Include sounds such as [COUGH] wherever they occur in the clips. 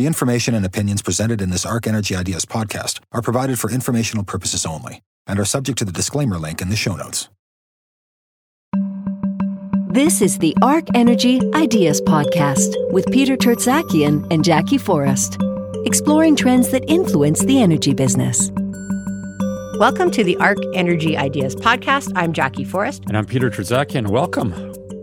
The information and opinions presented in this Arc Energy Ideas podcast are provided for informational purposes only and are subject to the disclaimer link in the show notes. This is the Arc Energy Ideas Podcast with Peter Tertzakian and Jackie Forrest, exploring trends that influence the energy business. Welcome to the Arc Energy Ideas Podcast. I'm Jackie Forrest. And I'm Peter Tertzakian. Welcome.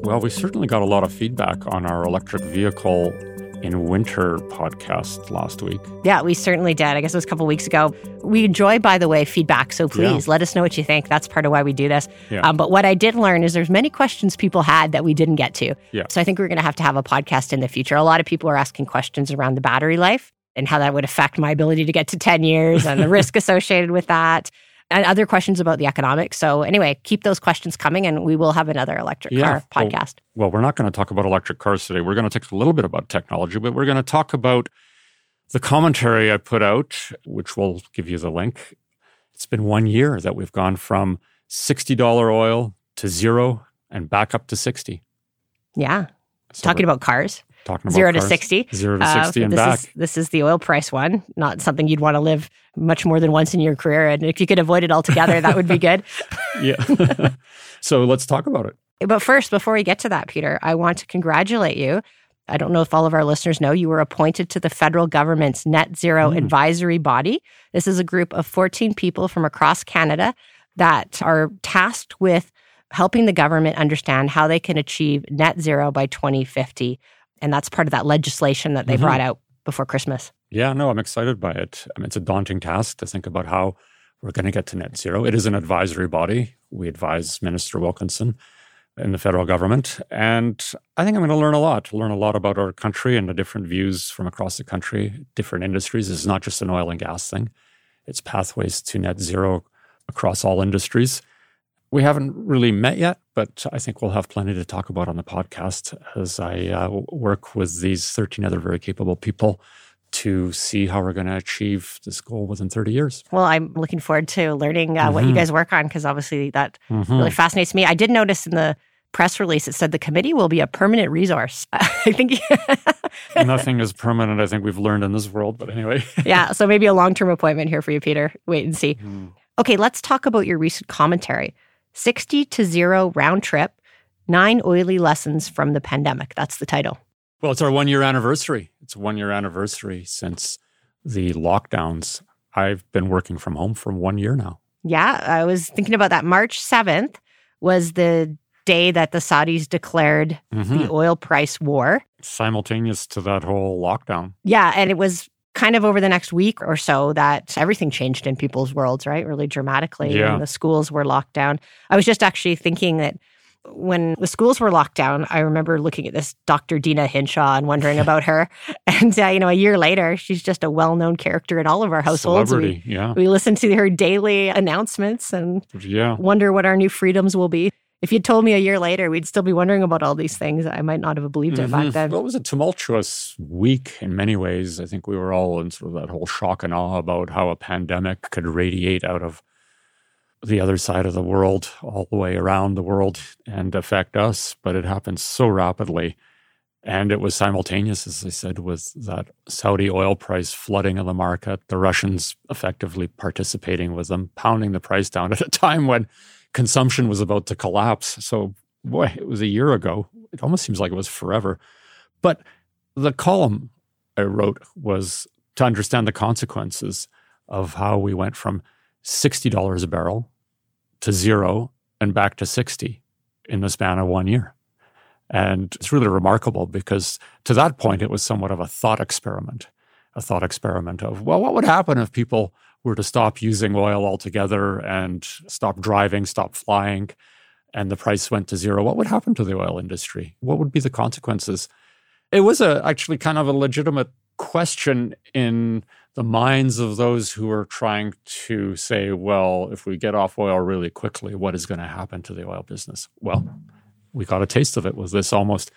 Well, we certainly got a lot of feedback on our electric vehicle in winter podcast last week. Yeah, we certainly did. I guess it was a couple weeks ago. We enjoy, by the way, feedback. So please Yeah. let us know what you think. That's part of why we do this. Yeah. Um, but what I did learn is there's many questions people had that we didn't get to. Yeah. So I think we're going to have to have a podcast in the future. A lot of people are asking questions around the battery life and how that would affect my ability to get to 10 years and the risk [LAUGHS] associated with that. And other questions about the economics. So, anyway, keep those questions coming, and we will have another electric Yeah. car podcast. Well, we're not going to talk about electric cars today. We're going to talk a little bit about technology, but we're going to talk about the commentary I put out, which we'll give you the link. It's been one year that we've gone from $60 oil to zero and back up to 60. Yeah. So Talking about cars. Talking about zero to cars. 60. Zero to Uh, 60 and this back. Is, this is the oil price one, not something you'd want to live much more than once in your career. And if you could avoid it altogether, that would be good. [LAUGHS] [LAUGHS] yeah. so let's talk about it. But first, before we get to that, Peter, I want to congratulate you. I don't know if all of our listeners know you were appointed to the federal government's net zero Mm. advisory body. This is a group of 14 people from across Canada that are tasked with helping the government understand how they can achieve net zero by 2050. And that's part of that legislation that they Mhm. brought out before Christmas. Yeah, no, I'm excited by it. I mean, it's a daunting task to think about how we're going to get to net zero. It is an advisory body. We advise Minister Wilkinson in the federal government. And I think I'm going to learn a lot, learn a lot about our country and the different views from across the country, different industries. It's not just an oil and gas thing, it's pathways to net zero across all industries. We haven't really met yet, but I think we'll have plenty to talk about on the podcast as I uh, work with these 13 other very capable people to see how we're going to achieve this goal within 30 years. Well, I'm looking forward to learning uh, what you Mhm. guys work on because obviously that Mhm. really fascinates me. I did notice in the press release it said the committee will be a permanent resource. [LAUGHS] I think, [LAUGHS] Nothing is permanent, I think we've learned in this world. But anyway. [LAUGHS] yeah. So maybe a long term appointment here for you, Peter. Wait and see. Mm. Okay, let's talk about your recent commentary 60 to zero round trip, nine oily lessons from the pandemic. That's the title. Well, it's our one year anniversary. It's a one year anniversary since the lockdowns. I've been working from home for one year now. Yeah, I was thinking about that. March 7th was the day that the Saudis declared Mhm. the oil price war. Simultaneous to that whole lockdown. Yeah, and it was kind of over the next week or so that everything changed in people's worlds, right? Really dramatically. Yeah. And the schools were locked down. I was just actually thinking that when the schools were locked down, I remember looking at this Dr. Deena Hinshaw and wondering about her. [LAUGHS] And, uh, you know, a year later, she's just a well known character in all of our households. Celebrity. yeah. We, we listen to her daily announcements and Yeah. wonder what our new freedoms will be. If you'd told me a year later, we'd still be wondering about all these things. I might not have believed it back Mhm. then. Well, it was a tumultuous week in many ways. I think we were all in sort of that whole shock and awe about how a pandemic could radiate out of the other side of the world, all the way around the world, and affect us. But it happened so rapidly. And it was simultaneous, as I said, with that Saudi oil price flooding of the market, the Russians effectively participating with them, pounding the price down [LAUGHS] at a time when consumption was about to collapse. So, boy, it was a year ago. It almost seems like it was forever. But the column I wrote was to understand the consequences of how we went from $60 a barrel to zero and back to 60 in the span of one year. And it's really remarkable because to that point, it was somewhat of a thought experiment, a thought experiment of, well, what would happen if people were to stop using oil altogether and stop driving, stop flying, and the price went to zero? What would happen to the oil industry? What would be the consequences? It was a, actually kind of a legitimate question in the minds of those who are trying to say, well, if we get off oil really quickly, what is going to happen to the oil business? Well, we got a taste of it with this almost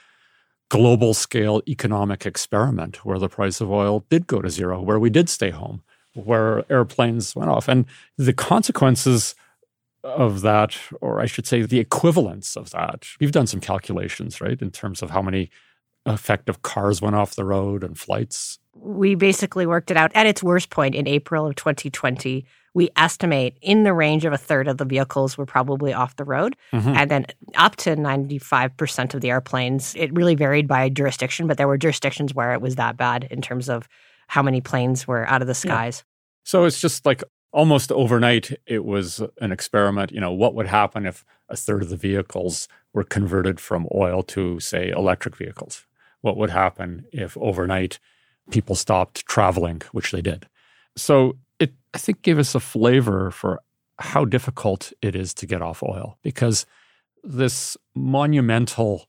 global scale economic experiment where the price of oil did go to zero, where we did stay home, where airplanes went off. And the consequences of that, or I should say, the equivalence of that, we've done some calculations, right, in terms of how many effective cars went off the road and flights. We basically worked it out at its worst point in April of 2020. We estimate in the range of a third of the vehicles were probably off the road. Mhm. And then up to 95% of the airplanes. It really varied by jurisdiction, but there were jurisdictions where it was that bad in terms of how many planes were out of the skies. So it's just like almost overnight, it was an experiment. You know, what would happen if a third of the vehicles were converted from oil to, say, electric vehicles? What would happen if overnight people stopped traveling, which they did? So it, I think, gave us a flavor for how difficult it is to get off oil because this monumental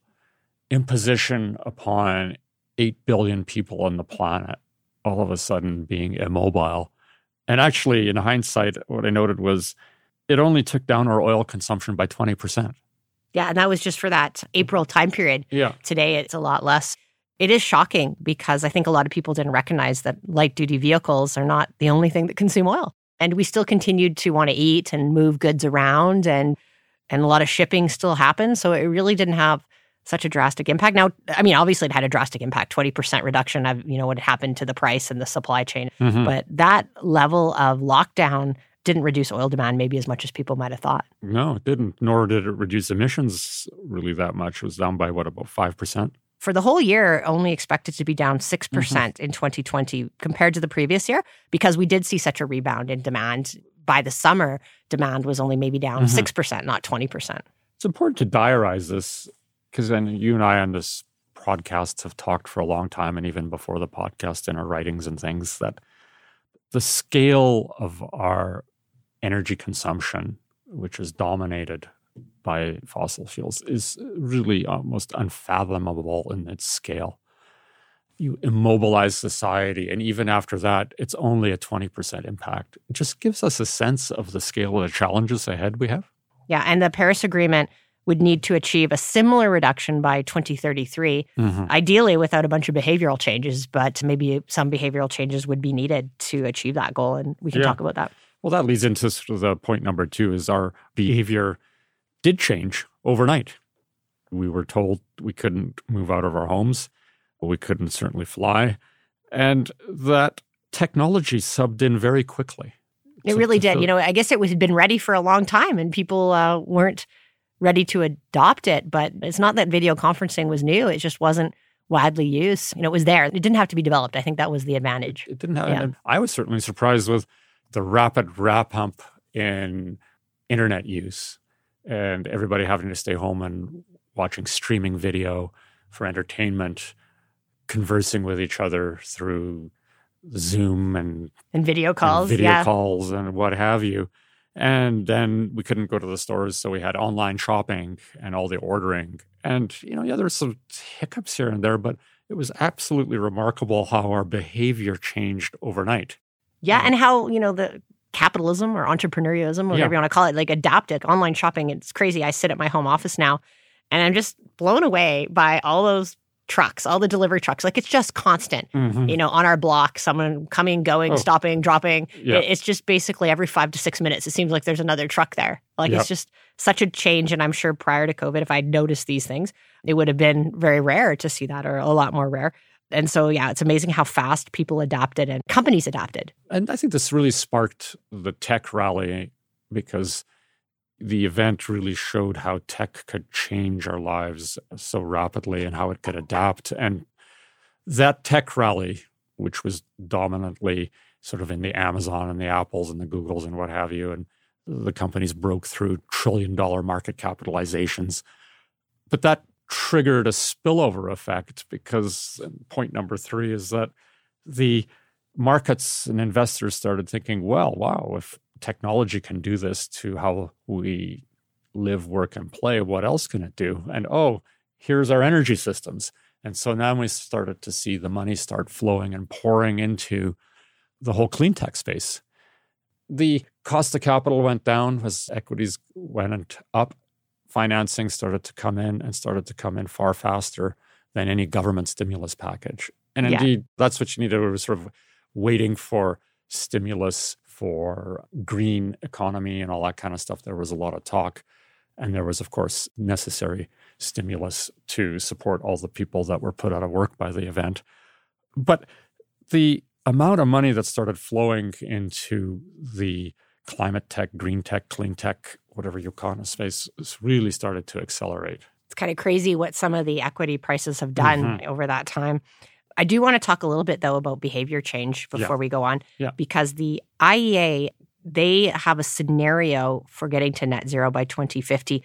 imposition upon 8 billion people on the planet all of a sudden being immobile. And actually, in hindsight, what I noted was it only took down our oil consumption by 20%. Yeah, and that was just for that April time period. Yeah. Today, it's a lot less. It is shocking because I think a lot of people didn't recognize that light duty vehicles are not the only thing that consume oil. And we still continued to want to eat and move goods around and and a lot of shipping still happened. So it really didn't have such a drastic impact. Now, I mean, obviously it had a drastic impact, 20% reduction of, you know, what happened to the price and the supply chain. Mhm. But that level of lockdown didn't reduce oil demand maybe as much as people might have thought. No, it didn't, nor did it reduce emissions really that much. It was down by what, about 5%? For the whole year, only expected to be down 6% in 2020 compared to the previous year because we did see such a rebound in demand. By the summer, demand was only maybe down Mhm. 6%, not 20%. It's important to diarize this because then you and I on this podcast have talked for a long time, and even before the podcast in our writings and things, that the scale of our energy consumption, which is dominated by fossil fuels, is really almost unfathomable in its scale. You immobilize society, and even after that, it's only a 20% impact. It just gives us a sense of the scale of the challenges ahead we have. Yeah. And the Paris Agreement would need to achieve a similar reduction by 2033, ideally without a bunch of behavioral changes, but maybe some behavioral changes would be needed to achieve that goal. And we can Yeah. talk about that. Well, that leads into sort of the point number two is our behavior did change overnight. We were told we couldn't move out of our homes. We couldn't certainly fly. And that technology subbed in very quickly. It So- really did. so- You know, I guess it was had been ready for a long time and people uh, weren't ready to adopt it. But it's not that video conferencing was new, it just wasn't widely used. You know, it was there. It didn't have to be developed. I think that was the advantage. It didn't have. Yeah. and I was certainly surprised with the rapid ramp up in internet use and everybody having to stay home and watching streaming video for entertainment, conversing with each other through Zoom and, And video and calls. video yeah. calls and what have you. And then we couldn't go to the stores, so we had online shopping and all the ordering. And you know, yeah, there were some hiccups here and there, but it was absolutely remarkable how our behavior changed overnight. Yeah, and how you know the capitalism or entrepreneurialism, whatever Yeah. you want to call it, like adapted online shopping. It's crazy. I sit at my home office now, and I'm just blown away by all those trucks, all the delivery trucks. Like it's just constant. Mm-hmm. You know, on our block, someone coming, going, Oh. stopping, dropping. It's just basically every five to six minutes. It seems like there's another truck there. Like Yep. it's just such a change. And I'm sure prior to COVID, if I'd noticed these things, it would have been very rare to see that, or a lot more rare. And so, yeah, it's amazing how fast people adapted and companies adapted. And I think this really sparked the tech rally because the event really showed how tech could change our lives so rapidly and how it could adapt. And that tech rally, which was dominantly sort of in the Amazon and the Apples and the Googles and what have you, and the companies broke through trillion dollar market capitalizations. But that triggered a spillover effect because point number three is that the markets and investors started thinking, well, wow, if technology can do this to how we live, work, and play, what else can it do? And oh, here's our energy systems. And so now we started to see the money start flowing and pouring into the whole clean tech space. The cost of capital went down as equities went up. Financing started to come in and started to come in far faster than any government stimulus package. And Yeah. indeed, that's what you needed. We were sort of waiting for stimulus for green economy and all that kind of stuff. There was a lot of talk. And there was, of course, necessary stimulus to support all the people that were put out of work by the event. But the amount of money that started flowing into the climate tech, green tech, clean tech, whatever you call it, space, really started to accelerate. It's kind of crazy what some of the equity prices have done mm-hmm. over that time. I do want to talk a little bit though about behavior change before yeah. we go on, yeah. because the IEA they have a scenario for getting to net zero by 2050.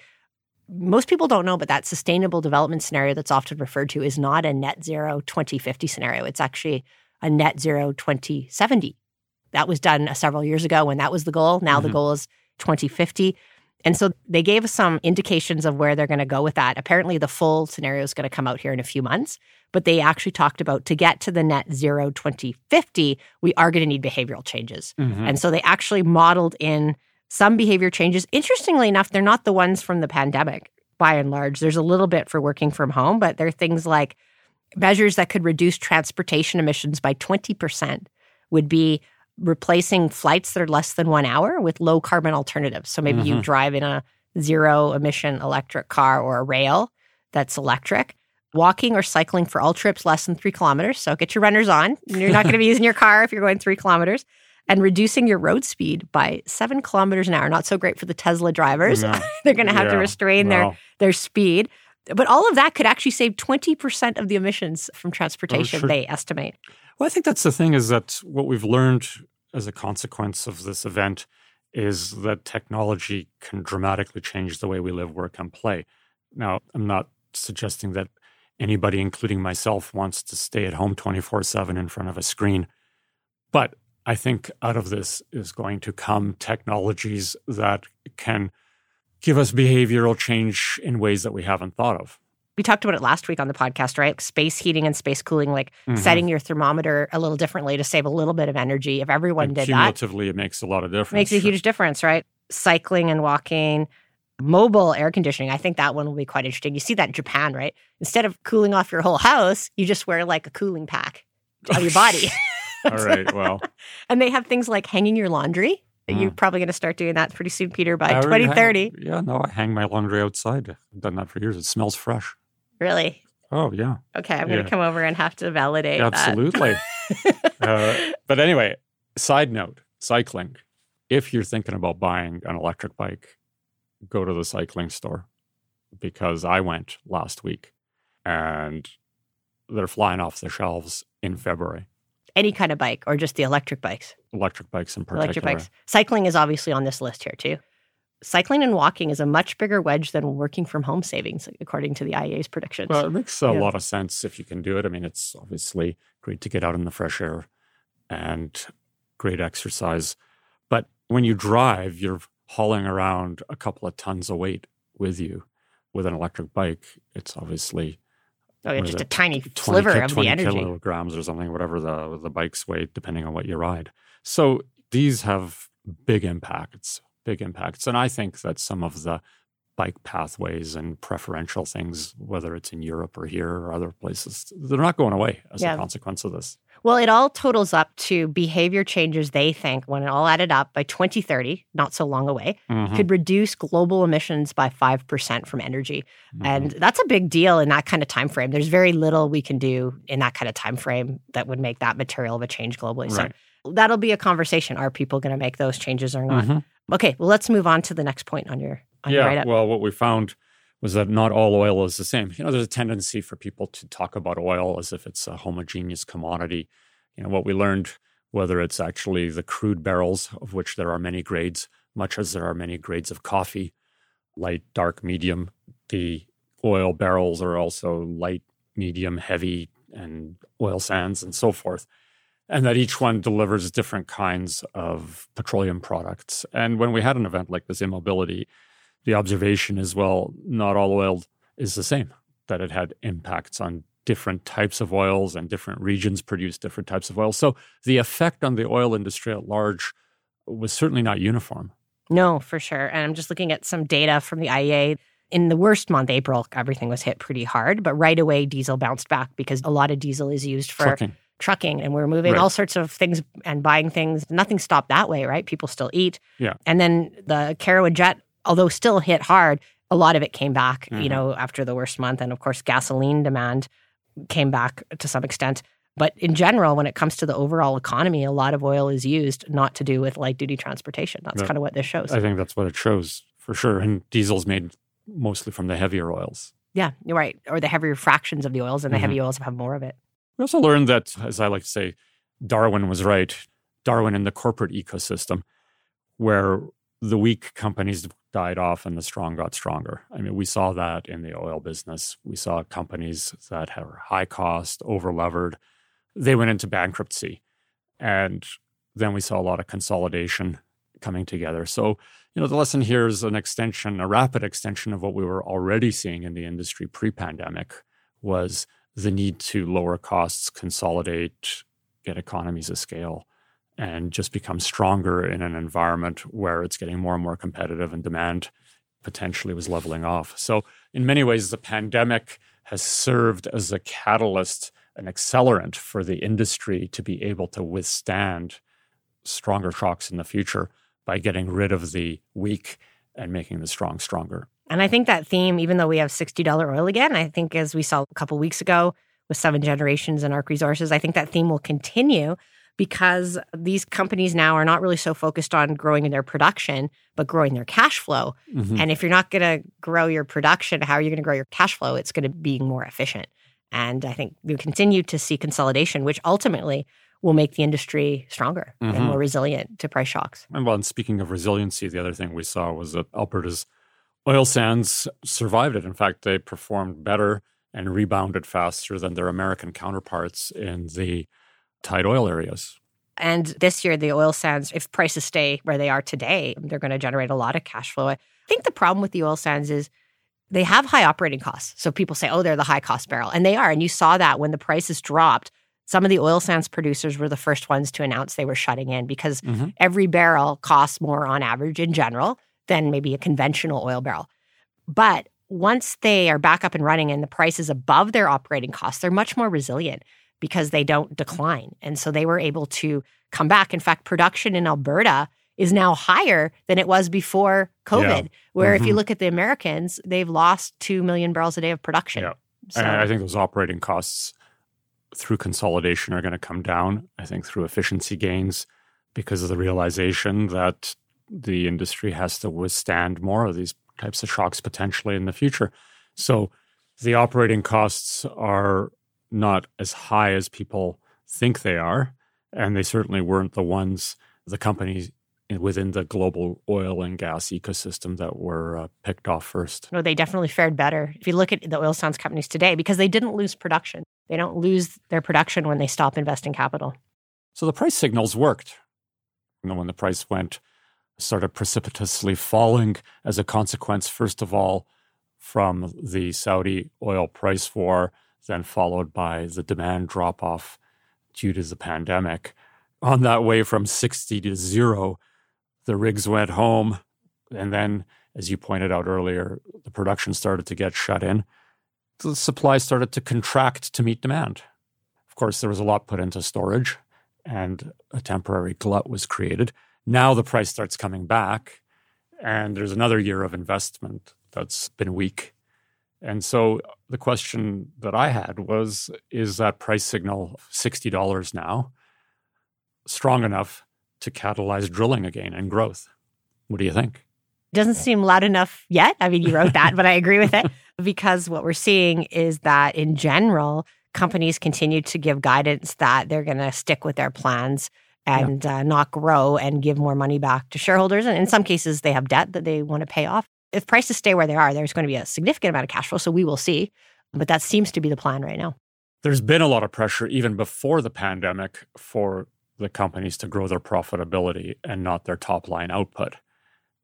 Most people don't know, but that sustainable development scenario that's often referred to is not a net zero 2050 scenario. It's actually a net zero 2070. That was done several years ago when that was the goal. Now mm-hmm. the goal is 2050. And so they gave us some indications of where they're going to go with that. Apparently, the full scenario is going to come out here in a few months, but they actually talked about to get to the net zero 2050, we are going to need behavioral changes. Mm-hmm. And so they actually modeled in some behavior changes. Interestingly enough, they're not the ones from the pandemic by and large. There's a little bit for working from home, but there are things like measures that could reduce transportation emissions by 20% would be replacing flights that are less than one hour with low carbon alternatives. So maybe mm-hmm. you drive in a zero emission electric car or a rail that's electric. Walking or cycling for all trips less than three kilometers. So get your runners on. You're not going to be [LAUGHS] using your car if you're going three kilometers. And reducing your road speed by seven kilometers an hour. Not so great for the Tesla drivers. No. [LAUGHS] They're going to have yeah. to restrain well. their, their speed. But all of that could actually save 20% of the emissions from transportation, oh, they estimate. Well, I think that's the thing is that what we've learned as a consequence of this event is that technology can dramatically change the way we live, work, and play. Now, I'm not suggesting that anybody, including myself, wants to stay at home 24 7 in front of a screen. But I think out of this is going to come technologies that can give us behavioral change in ways that we haven't thought of we talked about it last week on the podcast, right? Space heating and space cooling, like mm-hmm. setting your thermometer a little differently to save a little bit of energy. If everyone and did cumulatively, that, it makes a lot of difference. Makes a huge difference, right? Cycling and walking, mobile air conditioning. I think that one will be quite interesting. You see that in Japan, right? Instead of cooling off your whole house, you just wear like a cooling pack on your body. [LAUGHS] All right. Well, [LAUGHS] and they have things like hanging your laundry. Mm. You're probably going to start doing that pretty soon, Peter, by 2030. Hang, yeah, no, I hang my laundry outside. I've done that for years. It smells fresh. Really? Oh, yeah. Okay, I'm going to come over and have to validate Absolutely. [LAUGHS] uh, but anyway, side note cycling. If you're thinking about buying an electric bike, go to the cycling store because I went last week and they're flying off the shelves in February. Any kind of bike or just the electric bikes? Electric bikes in particular. Electric bikes. Cycling is obviously on this list here too cycling and walking is a much bigger wedge than working from home savings, according to the IEA's predictions. Well, it makes a yeah. lot of sense if you can do it. I mean, it's obviously great to get out in the fresh air and great exercise. But when you drive, you're hauling around a couple of tons of weight with you. With an electric bike, it's obviously Oh, yeah, just a tiny 20, sliver of the energy. kilograms or something, whatever the the bikes weigh, depending on what you ride. So these have big impacts big impacts. And I think that some of the bike pathways and preferential things, whether it's in Europe or here or other places, they're not going away as yeah. a consequence of this. Well, it all totals up to behavior changes they think, when it all added up by 2030, not so long away, mm-hmm. could reduce global emissions by 5% from energy. Mm-hmm. And that's a big deal in that kind of time frame. There's very little we can do in that kind of time frame that would make that material of a change globally. Right. So that'll be a conversation. Are people going to make those changes or not? Mm-hmm. Okay, well, let's move on to the next point on your on yeah. Your write-up. Well, what we found was that not all oil is the same. You know, there's a tendency for people to talk about oil as if it's a homogeneous commodity. You know, what we learned, whether it's actually the crude barrels, of which there are many grades, much as there are many grades of coffee, light, dark, medium. The oil barrels are also light, medium, heavy, and oil sands, and so forth and that each one delivers different kinds of petroleum products. And when we had an event like this, immobility, the observation is well, not all oil is the same, that it had impacts on different types of oils and different regions produce different types of oil. So the effect on the oil industry at large was certainly not uniform. No, for sure. And I'm just looking at some data from the IEA. In the worst month, April, everything was hit pretty hard, but right away, diesel bounced back because a lot of diesel is used for Trucking trucking and we're moving right. all sorts of things and buying things. Nothing stopped that way, right? People still eat. Yeah. And then the and Jet, although still hit hard, a lot of it came back, mm-hmm. you know, after the worst month. And of course, gasoline demand came back to some extent. But in general, when it comes to the overall economy, a lot of oil is used not to do with light duty transportation. That's Yeah. kind of what this shows. I think that's what it shows for sure. And diesel's made mostly from the heavier oils. yeah, you're right. Or the heavier fractions of the oils, and the Mhm. heavy oils have more of it. We also learned that, as I like to say, Darwin was right. Darwin in the corporate ecosystem, where the weak companies died off and the strong got stronger. I mean, we saw that in the oil business. We saw companies that were high cost, over levered, they went into bankruptcy. And then we saw a lot of consolidation coming together. So, you know, the lesson here is an extension, a rapid extension of what we were already seeing in the industry pre pandemic was the need to lower costs, consolidate, get economies of scale, and just become stronger in an environment where it's getting more and more competitive and demand potentially was leveling off. So, in many ways, the pandemic has served as a catalyst, an accelerant for the industry to be able to withstand stronger shocks in the future by getting rid of the weak and making the strong stronger. And I think that theme, even though we have $60 oil again, I think as we saw a couple weeks ago with Seven Generations and Arc Resources, I think that theme will continue because these companies now are not really so focused on growing their production, but growing their cash flow. Mhm. And if you're not going to grow your production, how are you going to grow your cash flow? It's going to be more efficient. And I think we continue to see consolidation, which ultimately will make the industry stronger and Mhm. more resilient to price shocks. And well, and speaking of resiliency, the other thing we saw was that Alberta's oil sands survived it. In fact, they performed better and rebounded faster than their American counterparts in the tight oil areas. And this year, the oil sands, if prices stay where they are today, they're going to generate a lot of cash flow. I think the problem with the oil sands is they have high operating costs. So people say, oh, they're the high cost barrel. And they are. And you saw that when the prices dropped, some of the oil sands producers were the first ones to announce they were shutting in because Mhm. every barrel costs more on average in general than maybe a conventional oil barrel. But once they are back up and running and the price is above their operating costs, they're much more resilient because they don't decline. And so they were able to come back. In fact, production in Alberta is now higher than it was before COVID, Yeah. where if you Mhm. look at the Americans, they've lost 2 million barrels a day of production. Yeah. So, And I think those operating costs through consolidation are going to come down. I think through efficiency gains because of the realization that the industry has to withstand more of these types of shocks potentially in the future. So the operating costs are not as high as people think they are. And they certainly weren't the ones, the companies within the global oil and gas ecosystem that were uh, picked off first. no, they definitely fared better. If you look at the oil sands companies today, because they didn't lose production, they don't lose their production when they stop investing capital. So the price signals worked. You know, when the price went, started precipitously falling as a consequence, first of all, from the Saudi oil price war, then followed by the demand drop off due to the pandemic. On that way from 60 to zero, the rigs went home. And then, as you pointed out earlier, the production started to get shut in. The supply started to contract to meet demand. Of course, there was a lot put into storage and a temporary glut was created. Now the price starts coming back, and there's another year of investment that's been weak. And so the question that I had was is that price signal $60 now strong enough to catalyze drilling again and growth? What do you think? doesn't seem loud enough yet. I mean, you wrote that, but I agree with it [LAUGHS] because what we're seeing is that in general, companies continue to give guidance that they're going to stick with their plans and uh, not grow and give more money back to shareholders. And in some cases, they have debt that they want to pay off. If prices stay where they are, there's going to be a significant amount of cash flow. So we will see. But that seems to be the plan right now. There's been a lot of pressure even before the pandemic for the companies to grow their profitability and not their top line output.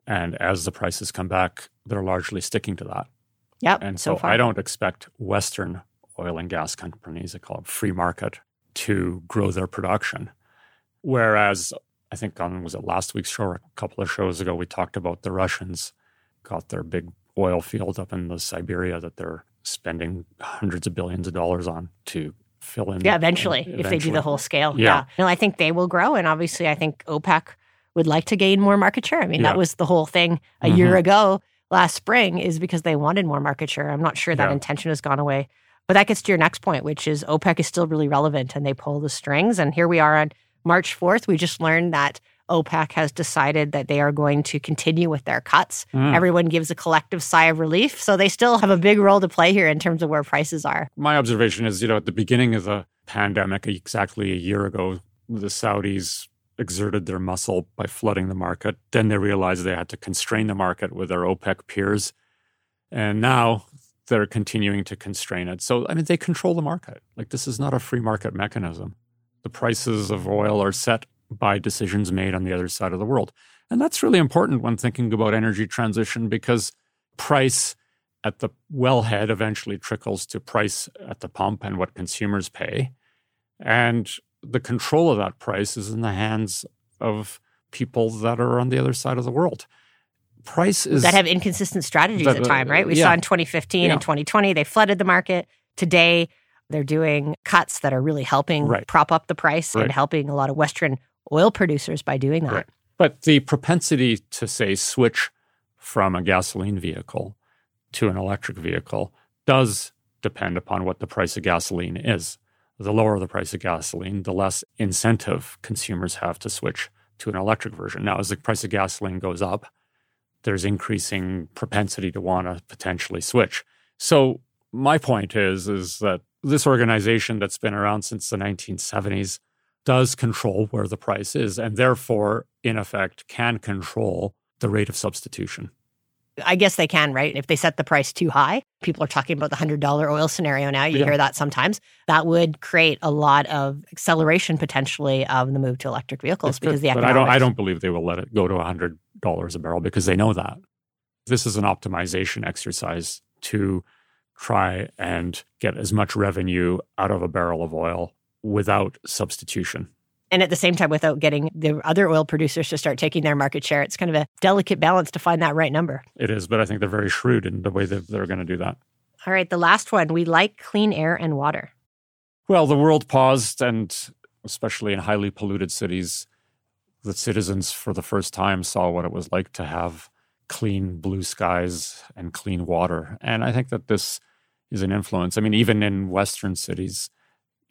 And as the prices come back, they're largely sticking to that. Yep. And so, far. I don't expect Western oil and gas companies, I call it free market, to grow their production. Whereas I think on was it last week's show or a couple of shows ago, we talked about the Russians got their big oil field up in the Siberia that they're spending hundreds of billions of dollars on to fill in. Yeah, eventually, if they do the whole scale. Yeah. No, I think they will grow. And obviously, I think OPEC would like to gain more market share. I mean, Yeah. that was the whole thing a year Mhm. ago last spring, is because they wanted more market share. I'm not sure that Yeah. intention has gone away. But that gets to your next point, which is OPEC is still really relevant and they pull the strings. And here we are on March 4th. We just learned that OPEC has decided that they are going to continue with their cuts. Mm. Everyone gives a collective sigh of relief. So they still have a big role to play here in terms of where prices are. My observation is, you know, at the beginning of the pandemic, exactly a year ago, the Saudis exerted their muscle by flooding the market. Then they realized they had to constrain the market with their OPEC peers. And now they're continuing to constrain it. So, I mean, they control the market. Like, this is not a free market mechanism. The prices of oil are set by decisions made on the other side of the world. And that's really important when thinking about energy transition because price at the wellhead eventually trickles to price at the pump and what consumers pay. And the control of that price is in the hands of people that are on the other side of the world. Price is that have inconsistent strategies that, at uh, time, right? We yeah. saw in 2015 yeah. and 2020 they flooded the market. Today they're doing cuts that are really helping right. prop up the price right. and helping a lot of Western oil producers by doing that. Right. But the propensity to say switch from a gasoline vehicle to an electric vehicle does depend upon what the price of gasoline is. The lower the price of gasoline, the less incentive consumers have to switch to an electric version. Now, as the price of gasoline goes up, there's increasing propensity to want to potentially switch. So my point is is that this organization that's been around since the 1970s does control where the price is and therefore in effect can control the rate of substitution. I guess they can, right? If they set the price too high, people are talking about the $100 oil scenario now. You yeah. hear that sometimes. That would create a lot of acceleration potentially of the move to electric vehicles because the But I don't I don't believe they will let it go to $100 a barrel because they know that. This is an optimization exercise to try and get as much revenue out of a barrel of oil without substitution and at the same time without getting the other oil producers to start taking their market share. It's kind of a delicate balance to find that right number. It is, but I think they're very shrewd in the way that they're going to do that. All right, the last one. We like clean air and water. Well, the world paused, and especially in highly polluted cities, the citizens for the first time saw what it was like to have clean blue skies and clean water. And I think that this is an influence. I mean, even in Western cities,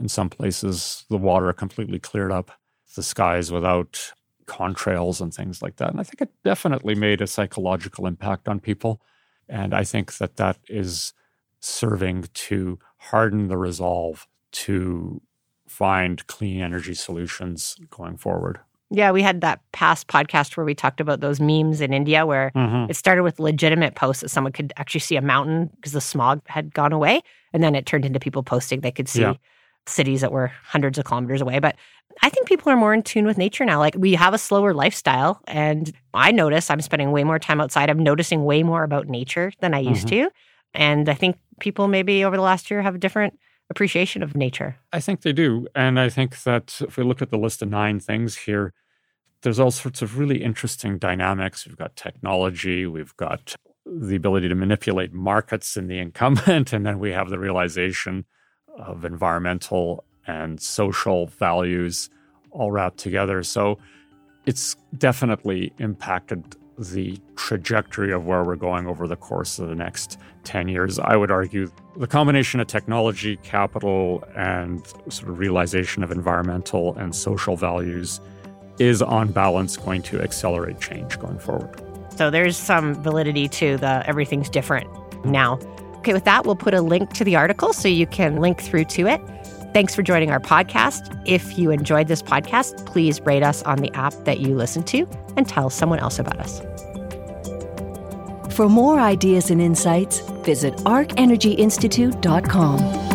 in some places, the water completely cleared up the skies without contrails and things like that. And I think it definitely made a psychological impact on people. And I think that that is serving to harden the resolve to find clean energy solutions going forward. Yeah, we had that past podcast where we talked about those memes in India where mm-hmm. it started with legitimate posts that someone could actually see a mountain because the smog had gone away. And then it turned into people posting they could see yeah cities that were hundreds of kilometers away. But I think people are more in tune with nature now. Like we have a slower lifestyle. And I notice I'm spending way more time outside. I'm noticing way more about nature than I used mm-hmm. to. And I think people maybe over the last year have a different appreciation of nature. I think they do. And I think that if we look at the list of nine things here, there's all sorts of really interesting dynamics. We've got technology, we've got the ability to manipulate markets and the incumbent, [LAUGHS] and then we have the realization of environmental and social values all wrapped together. So it's definitely impacted the trajectory of where we're going over the course of the next 10 years. I would argue the combination of technology, capital, and sort of realization of environmental and social values is on balance going to accelerate change going forward. So there's some validity to the everything's different now. Okay, with that, we'll put a link to the article so you can link through to it. Thanks for joining our podcast. If you enjoyed this podcast, please rate us on the app that you listen to and tell someone else about us. For more ideas and insights, visit arcenergyinstitute.com.